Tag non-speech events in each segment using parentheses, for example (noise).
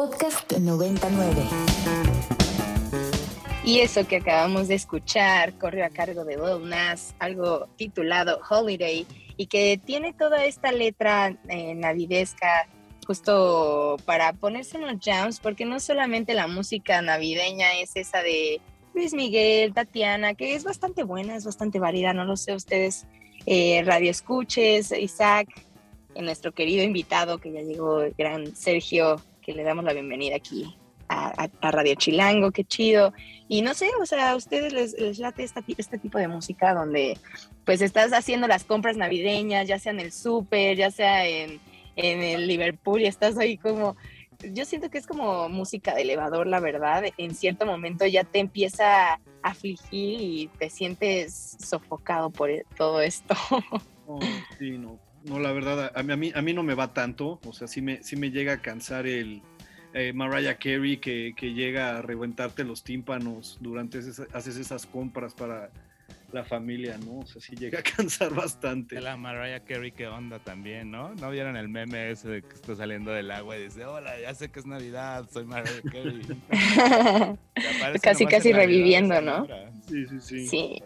Podcast 99. Y eso que acabamos de escuchar corrió a cargo de Lil Nas, algo titulado Holiday, y que tiene toda esta letra eh, navidesca justo para ponerse en los jams, porque no solamente la música navideña es esa de Luis Miguel, Tatiana, que es bastante buena, es bastante válida, no lo sé ustedes, eh, Radio Escuches, Isaac, nuestro querido invitado que ya llegó, el gran Sergio, que le damos la bienvenida aquí a, Radio Chilango, qué chido. Y no sé, o sea, a ustedes les, late este tipo de música donde pues estás haciendo las compras navideñas, ya sea en el súper, ya sea en, en el Liverpool y estás ahí como yo siento que es como música de elevador, la verdad. En cierto momento ya te empieza a afligir y te sientes sofocado por todo esto. (laughs) sí, no. No, la verdad, a mí, a mí, no me va tanto. O sea, sí me, sí me llega a cansar el eh, Mariah Carey que, que, llega a reventarte los tímpanos durante haces esas compras para la familia, ¿no? O sea, sí llega a (laughs) cansar bastante. La Mariah Carey, qué onda también, ¿no? ¿No vieron el meme ese de que está saliendo del agua y dice, hola, ya sé que es Navidad, soy Mariah Carey? (laughs) casi, casi reviviendo, ¿no? Sí, sí, sí. Sí.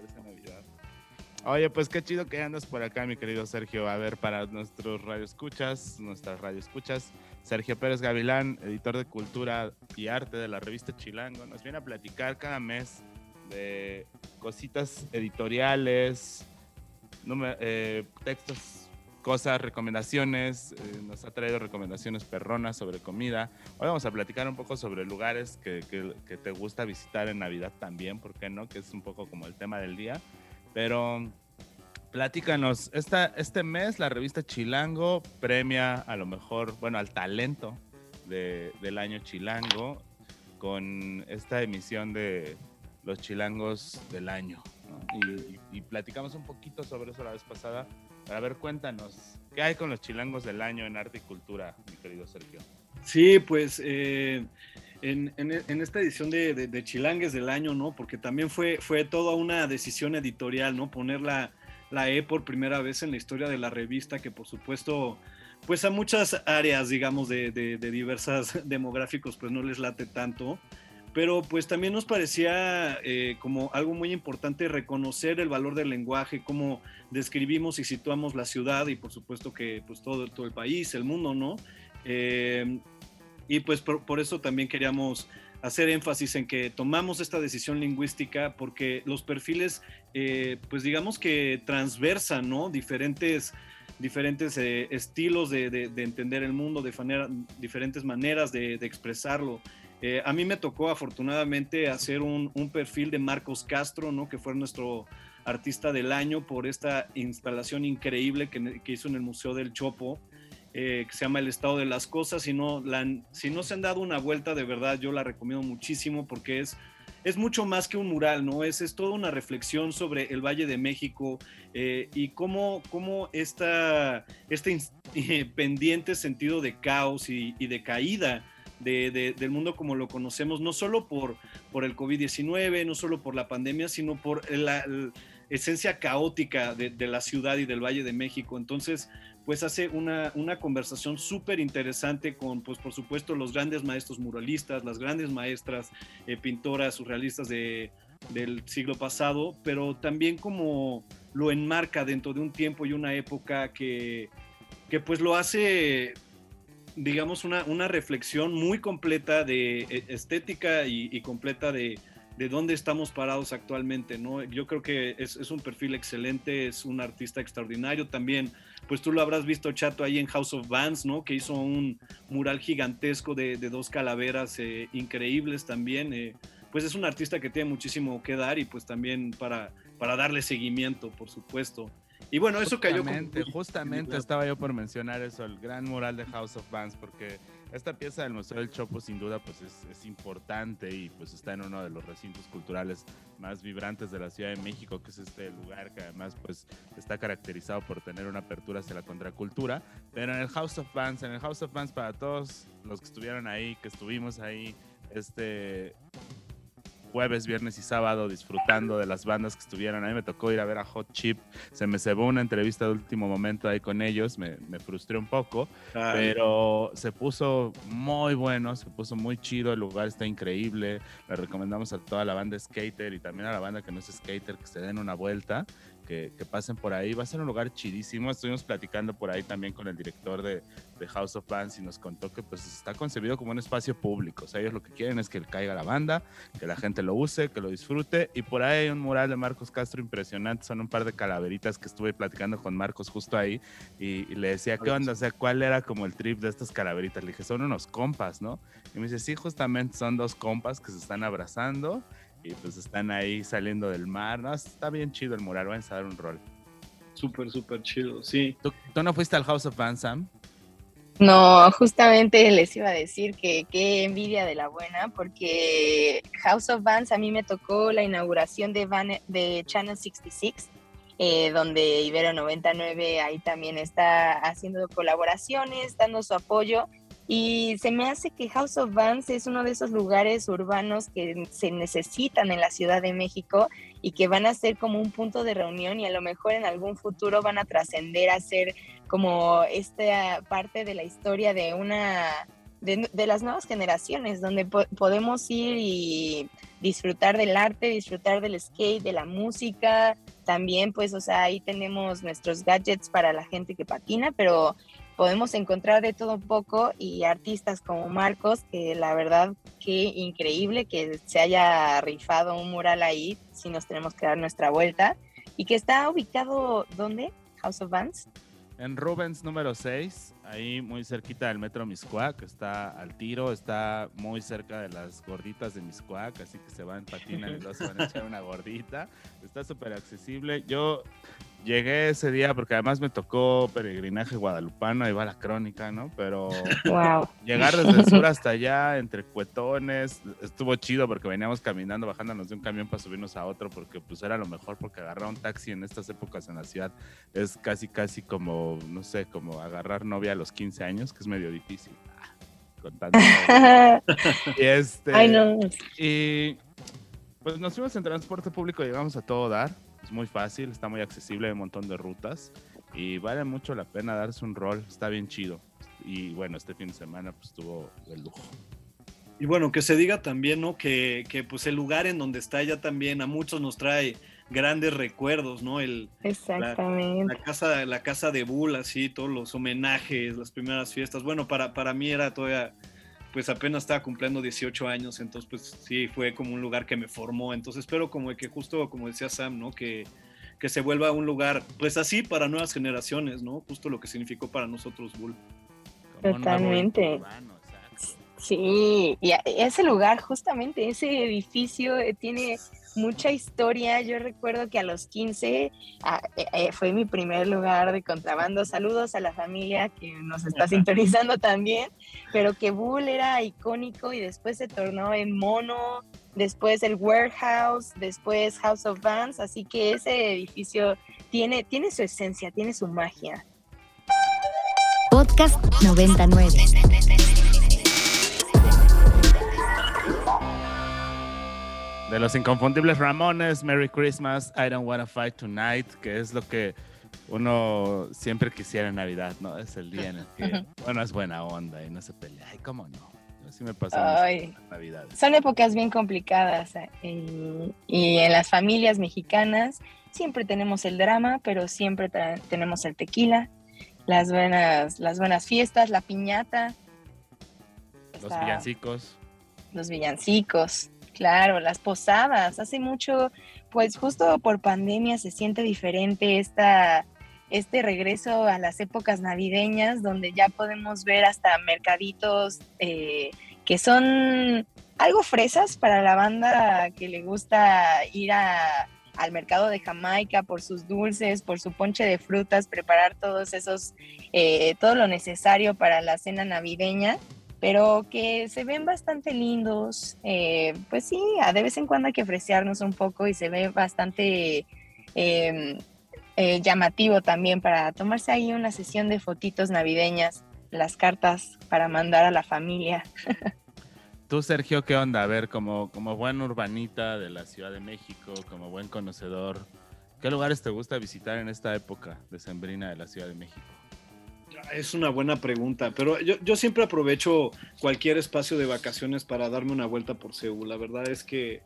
Oye, pues qué chido que andas por acá, mi querido Sergio. A ver, para nuestros radioescuchas, nuestras radioescuchas, Sergio Pérez Gavilán, editor de cultura y arte de la revista Chilango, nos viene a platicar cada mes de cositas editoriales, eh, textos, cosas, recomendaciones. Eh, nos ha traído recomendaciones perronas sobre comida. Hoy vamos a platicar un poco sobre lugares que, que te gusta visitar en Navidad también, ¿por qué no? Que es un poco como el tema del día. Pero platícanos, esta, este mes la revista Chilango premia a lo mejor, bueno, al talento del año Chilango con esta emisión de los Chilangos del año. Y, platicamos un poquito sobre eso la vez pasada. Para ver, cuéntanos, ¿qué hay con los Chilangos del año en arte y cultura, mi querido Sergio? Sí, pues eh, en, esta edición de, Chilangues del año, ¿no? Porque también fue, fue toda una decisión editorial, ¿no? Poner la, E por primera vez en la historia de la revista, que por supuesto, pues a muchas áreas, digamos, de, diversas (laughs) demográficos, pues no les late tanto. Pero pues también nos parecía eh, como algo muy importante reconocer el valor del lenguaje, cómo describimos y situamos la ciudad y por supuesto que pues todo, todo el país, el mundo, ¿no? Eh, y pues por, eso también queríamos hacer énfasis en que tomamos esta decisión lingüística porque los perfiles, eh, pues digamos que transversan. Diferentes, diferentes eh, estilos de, entender el mundo, de diferentes maneras de, expresarlo. Eh, a mí me tocó afortunadamente hacer un, perfil de Marcos Castro, ¿no? Que fue nuestro artista del año por esta instalación increíble que hizo en el Museo del Chopo. Eh, que se llama El estado de las cosas. Si no, si no se han dado una vuelta, de verdad yo la recomiendo muchísimo porque es, es mucho más que un mural, ¿no? Es, es toda una reflexión sobre el Valle de México eh, y cómo, cómo esta, este pendiente sentido de caos y, de caída del mundo como lo conocemos, no solo por, por el COVID-19, no solo por la pandemia, sino por la, esencia caótica de, la ciudad y del Valle de México. Entonces, pues hace una, conversación súper interesante con, pues por supuesto, los grandes maestros muralistas, las grandes maestras eh, pintoras surrealistas de, del siglo pasado, pero también como lo enmarca dentro de un tiempo y una época que, que pues lo hace, digamos, una, una reflexión muy completa de eh, estética y, completa de, de dónde estamos parados actualmente, ¿no? Yo creo que es, es, un perfil excelente, es un artista extraordinario también pues tú lo habrás visto, Chato, ahí en House of Bands, ¿no? Que hizo un mural gigantesco de, dos calaveras eh, increíbles también. Eh, pues es un artista que tiene muchísimo que dar y pues también para, para darle seguimiento, por supuesto. Y bueno, eso cayó. Justamente estaba yo por mencionar eso, el gran mural de House of Bands, porque esta pieza del Museo del Chopo sin duda pues es, importante y pues está en uno de los recintos culturales más vibrantes de la Ciudad de México, que es este lugar que además pues está caracterizado por tener una apertura hacia la contracultura. Pero en el House of Bands, en el House of Bands para todos los que estuvieron ahí, que estuvimos ahí, este jueves, viernes y sábado disfrutando de las bandas que estuvieron. A mí me tocó ir a ver a Hot Chip, se me cebó una entrevista de último momento ahí con ellos, me, me frustré un poco, pero se puso muy bueno, se puso muy chido, el lugar está increíble, le recomendamos a toda la banda skater y también a la banda que no es skater que se den una vuelta que, pasen por ahí. Va a ser un lugar chidísimo. Estuvimos platicando por ahí también con el director de, House of Bands y nos contó que pues está concebido como un espacio público. O sea, ellos lo que quieren es que caiga la banda, que la gente lo use, que lo disfrute. Y por ahí hay un mural de Marcos Castro impresionante. Son un par de calaveritas que estuve platicando con Marcos justo ahí y, y le decía, ¿qué onda? O sea, ¿cuál era como el trip de estas calaveritas? Le dije, son unos compas, ¿no? Y me dice, sí, justamente son dos compas que se están abrazando y pues están ahí saliendo del mar. No, está bien chido el mural, van a dar un rol. Súper, súper chido, sí. ¿Tú, no fuiste al House of Van Sam? No, justamente les iba a decir que qué envidia de la buena, porque House of Vans a mí me tocó la inauguración de, Van, de Channel 66, eh, donde Ibero 99 ahí también está haciendo colaboraciones, dando su apoyo. Y se me hace que House of Bands es uno de esos lugares urbanos que se necesitan en la Ciudad de México y que van a ser como un punto de reunión y a lo mejor en algún futuro van a trascender a ser como esta parte de la historia de una de, las nuevas generaciones donde podemos ir y disfrutar del arte, disfrutar del skate, de la música, también pues o sea, ahí tenemos nuestros gadgets para la gente que patina, pero podemos encontrar de todo un poco y artistas como Marcos, que la verdad que increíble que se haya rifado un mural ahí, si nos tenemos que dar nuestra vuelta, y que está ubicado, ¿dónde? House of Bands. En Rubens número 6, ahí muy cerquita del metro Miscuac, está al tiro, está muy cerca de las gorditas de Miscuac, así que se van, patinan y luego se van a echar una gordita. Está súper accesible. Yo llegué ese día porque además me tocó peregrinaje guadalupano, ahí va la crónica, ¿no? Pero (laughs) llegar desde el sur hasta allá, entre cuetones, estuvo chido porque veníamos caminando, bajándonos de un camión para subirnos a otro, porque pues era lo mejor, porque agarrar un taxi en estas épocas en la ciudad es casi, casi como, no sé, como agarrar novia a los 15 años, que es medio difícil. Ah, (laughs) y este... Ay, no. Y pues nos fuimos en transporte público, llegamos a todo dar es muy fácil, está muy accesible, hay un montón de rutas y vale mucho la pena darse un rol, está bien chido. Y bueno, este fin de semana pues tuvo el lujo. Y bueno, que se diga también, ¿no? Que, que, pues el lugar en donde está ya también a muchos nos trae grandes recuerdos, ¿no? El, Exactamente. La, casa, la casa de Bull, así, todos los homenajes, las primeras fiestas. Bueno, para, para mí era todavía, pues apenas estaba cumpliendo 18 años, entonces pues sí, fue como un lugar que me formó. Entonces espero como que justo, como decía Sam, ¿no? Que, que se vuelva un lugar, pues así para nuevas generaciones, ¿no? Justo lo que significó para nosotros Bull. Totalmente. Sí, y ese lugar, justamente, ese edificio eh, tiene mucha historia. Yo recuerdo que a los 15 ah, eh, eh, fue mi primer lugar de contrabando. Saludos a la familia que nos está sintonizando también, pero que Bull era icónico y después se tornó en Mono, después el Warehouse, después House of Bands, así que ese edificio tiene, tiene su esencia, tiene su magia. Podcast 99. De los inconfundibles Ramones, Merry Christmas, I Don't Wanna Fight Tonight, que es lo que uno siempre quisiera en Navidad, ¿no? Es el día en el que bueno, es buena onda y no se pelea. Ay, cómo no. Así me pasa en Navidades. Son épocas bien complicadas eh, y, en las familias mexicanas siempre tenemos el drama, pero siempre tenemos el tequila, las buenas, las buenas fiestas, la piñata. Los villancicos. Los villancicos, claro, las posadas. Hace mucho, pues justo por pandemia se siente diferente esta, este regreso a las épocas navideñas, donde ya podemos ver hasta mercaditos eh, que son algo fresas para la banda que le gusta ir al mercado de Jamaica por sus dulces, por su ponche de frutas, preparar todos esos, eh, todo lo necesario para la cena navideña, pero que se ven bastante lindos. Eh, pues sí, de vez en cuando hay que ofrecernos un poco y se ve bastante em, eh, llamativo también para tomarse ahí una sesión de fotitos navideñas, las cartas para mandar a la familia. (laughs) Tú, Sergio, ¿qué onda? A ver, como, como buen urbanita de la Ciudad de México, como buen conocedor, ¿qué lugares te gusta visitar en esta época decembrina de la Ciudad de México? Es una buena pregunta, pero yo, yo, siempre aprovecho cualquier espacio de vacaciones para darme una vuelta por Seúl. La verdad es que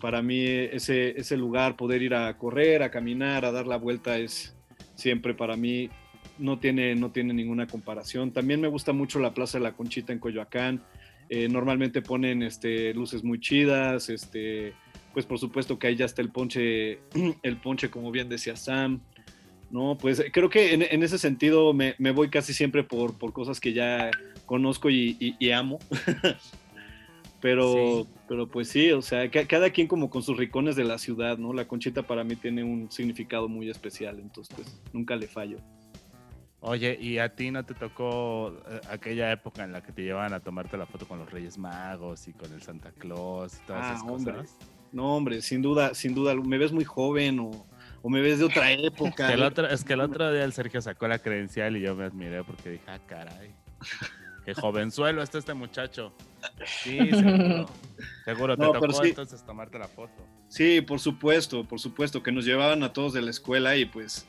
para mí ese, ese lugar, poder ir a correr, a caminar, a dar la vuelta, es siempre para mí, no tiene, no tiene ninguna comparación. También me gusta mucho la Plaza de la Conchita en Coyoacán. Eh, normalmente ponen este, luces muy chidas, este, pues por supuesto que ahí ya está el ponche, (clears throat) el ponche como bien decía Sam, ¿no? Pues creo que en, ese sentido me, me, voy casi siempre por, por cosas que ya conozco y, y, amo. (laughs) pero, pero pues sí, o sea, cada quien como con sus ricones de la ciudad, ¿no? La conchita para mí tiene un significado muy especial, entonces pues nunca le fallo. Oye, ¿y a ti no te tocó eh, aquella época en la que te llevaban a tomarte la foto con los Reyes Magos y con el Santa Claus y todas ah, esas hombre. cosas? No, hombre, sin duda, sin duda, me ves muy joven o, o me ves de otra época. es, que el otro, es que el otro día el Sergio sacó la credencial y yo me admiré porque dije, ah, caray, qué jovenzuelo está este muchacho. Sí, (laughs) seguro. Seguro, te tocó entonces tomarte la foto. Sí, por supuesto, por supuesto, que nos llevaban a todos de la escuela y pues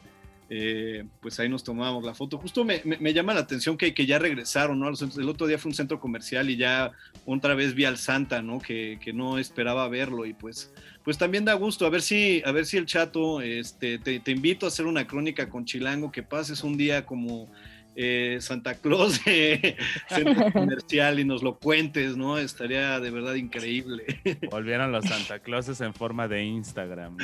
eh, pues ahí nos tomábamos la foto. Justo me, llama la atención que, que, ya regresaron, ¿no? El otro día fue un centro comercial y ya otra vez vi al Santa, ¿no? Que, no esperaba verlo y pues, pues también da gusto. A ver si, a ver si el chato, este, te, te invito a hacer una crónica con Chilango, que pases un día como eh, Santa Claus de (laughs) centro comercial y nos lo cuentes, ¿no? Estaría de verdad increíble. (laughs) Volvieron los Santa Clauses en forma de Instagram.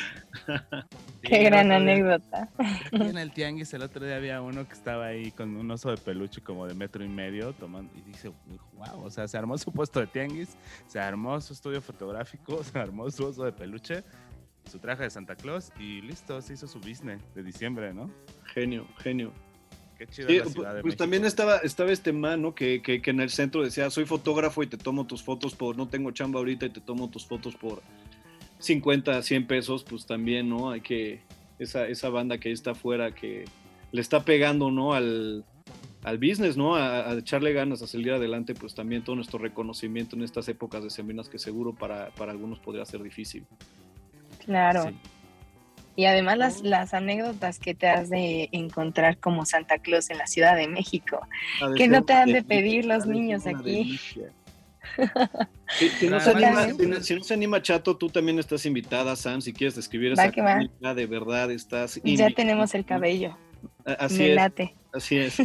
Qué gran anécdota. En el (laughs) tianguis el otro día había uno que estaba ahí con un oso de peluche como de metro y medio tomando y dice, wow, o sea, se armó su puesto de tianguis, se armó su estudio fotográfico, se armó su oso de peluche, su traje de Santa Claus y listo, se hizo su business de diciembre, ¿no? Genio, genio. Qué chido la ciudad de pues también estaba, estaba este man, ¿no? Que, que, en el centro decía, soy fotógrafo y te tomo tus fotos por, no tengo chamba ahorita y te tomo tus fotos por 50, 100 pesos, pues también, ¿no? Hay que, esa, esa banda que ahí está afuera que le está pegando, ¿no? Al, al business, ¿no? A, echarle ganas a salir adelante, pues también todo nuestro reconocimiento en estas épocas de semanas que seguro para, para algunos podría ser difícil. Claro. Y además las, las anécdotas que te has de encontrar como Santa Claus en la Ciudad de México, que no te han de pedir los niños aquí. (laughs) Si, no se anima, si, no se anima, Chato, tú también estás invitada, Sam, si quieres escribir esa crónica, de verdad estás Ya tenemos el cabello. Así es. Así es.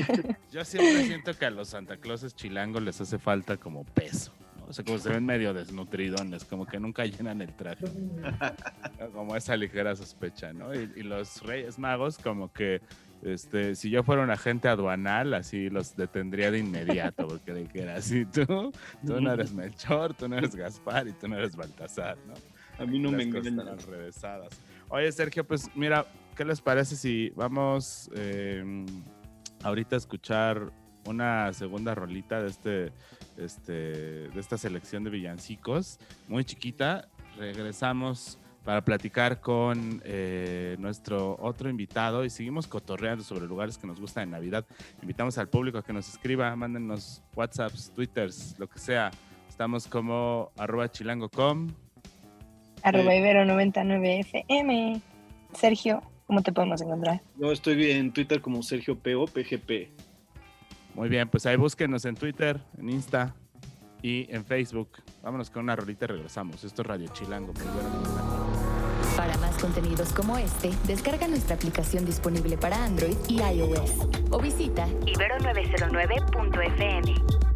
Yo siempre siento que a los Santa Clauses chilangos les hace falta como peso. O sea, como se ven medio desnutridones, como que nunca llenan el traje. (laughs) como esa ligera sospecha, ¿no? Y, los Reyes Magos, como que este, si yo fuera un agente aduanal, así los detendría de inmediato, porque dijera así, tú, tú no eres Melchor, tú no eres Gaspar y tú no eres Baltasar, ¿no? A mí no me engañan. revesadas. Oye, Sergio, pues mira, ¿qué les parece si vamos eh, ahorita a escuchar una segunda rolita de este este, de esta selección de villancicos, muy chiquita. Regresamos para platicar con eh, nuestro otro invitado y seguimos cotorreando sobre lugares que nos gustan en Navidad. Invitamos al público a que nos escriba, mándenos WhatsApps, Twitters, lo que sea. Estamos como arroba chilango.com. Arroba Ibero 99 FM. Sergio, ¿cómo te podemos encontrar? Yo estoy en Twitter como Sergio PO, PGP. Muy bien, pues ahí búsquenos en Twitter, en Insta y en Facebook. Vámonos con una rolita y regresamos. Esto es Radio Chilango. Para más contenidos como este, descarga nuestra aplicación disponible para Android y iOS o visita ibero909.fm.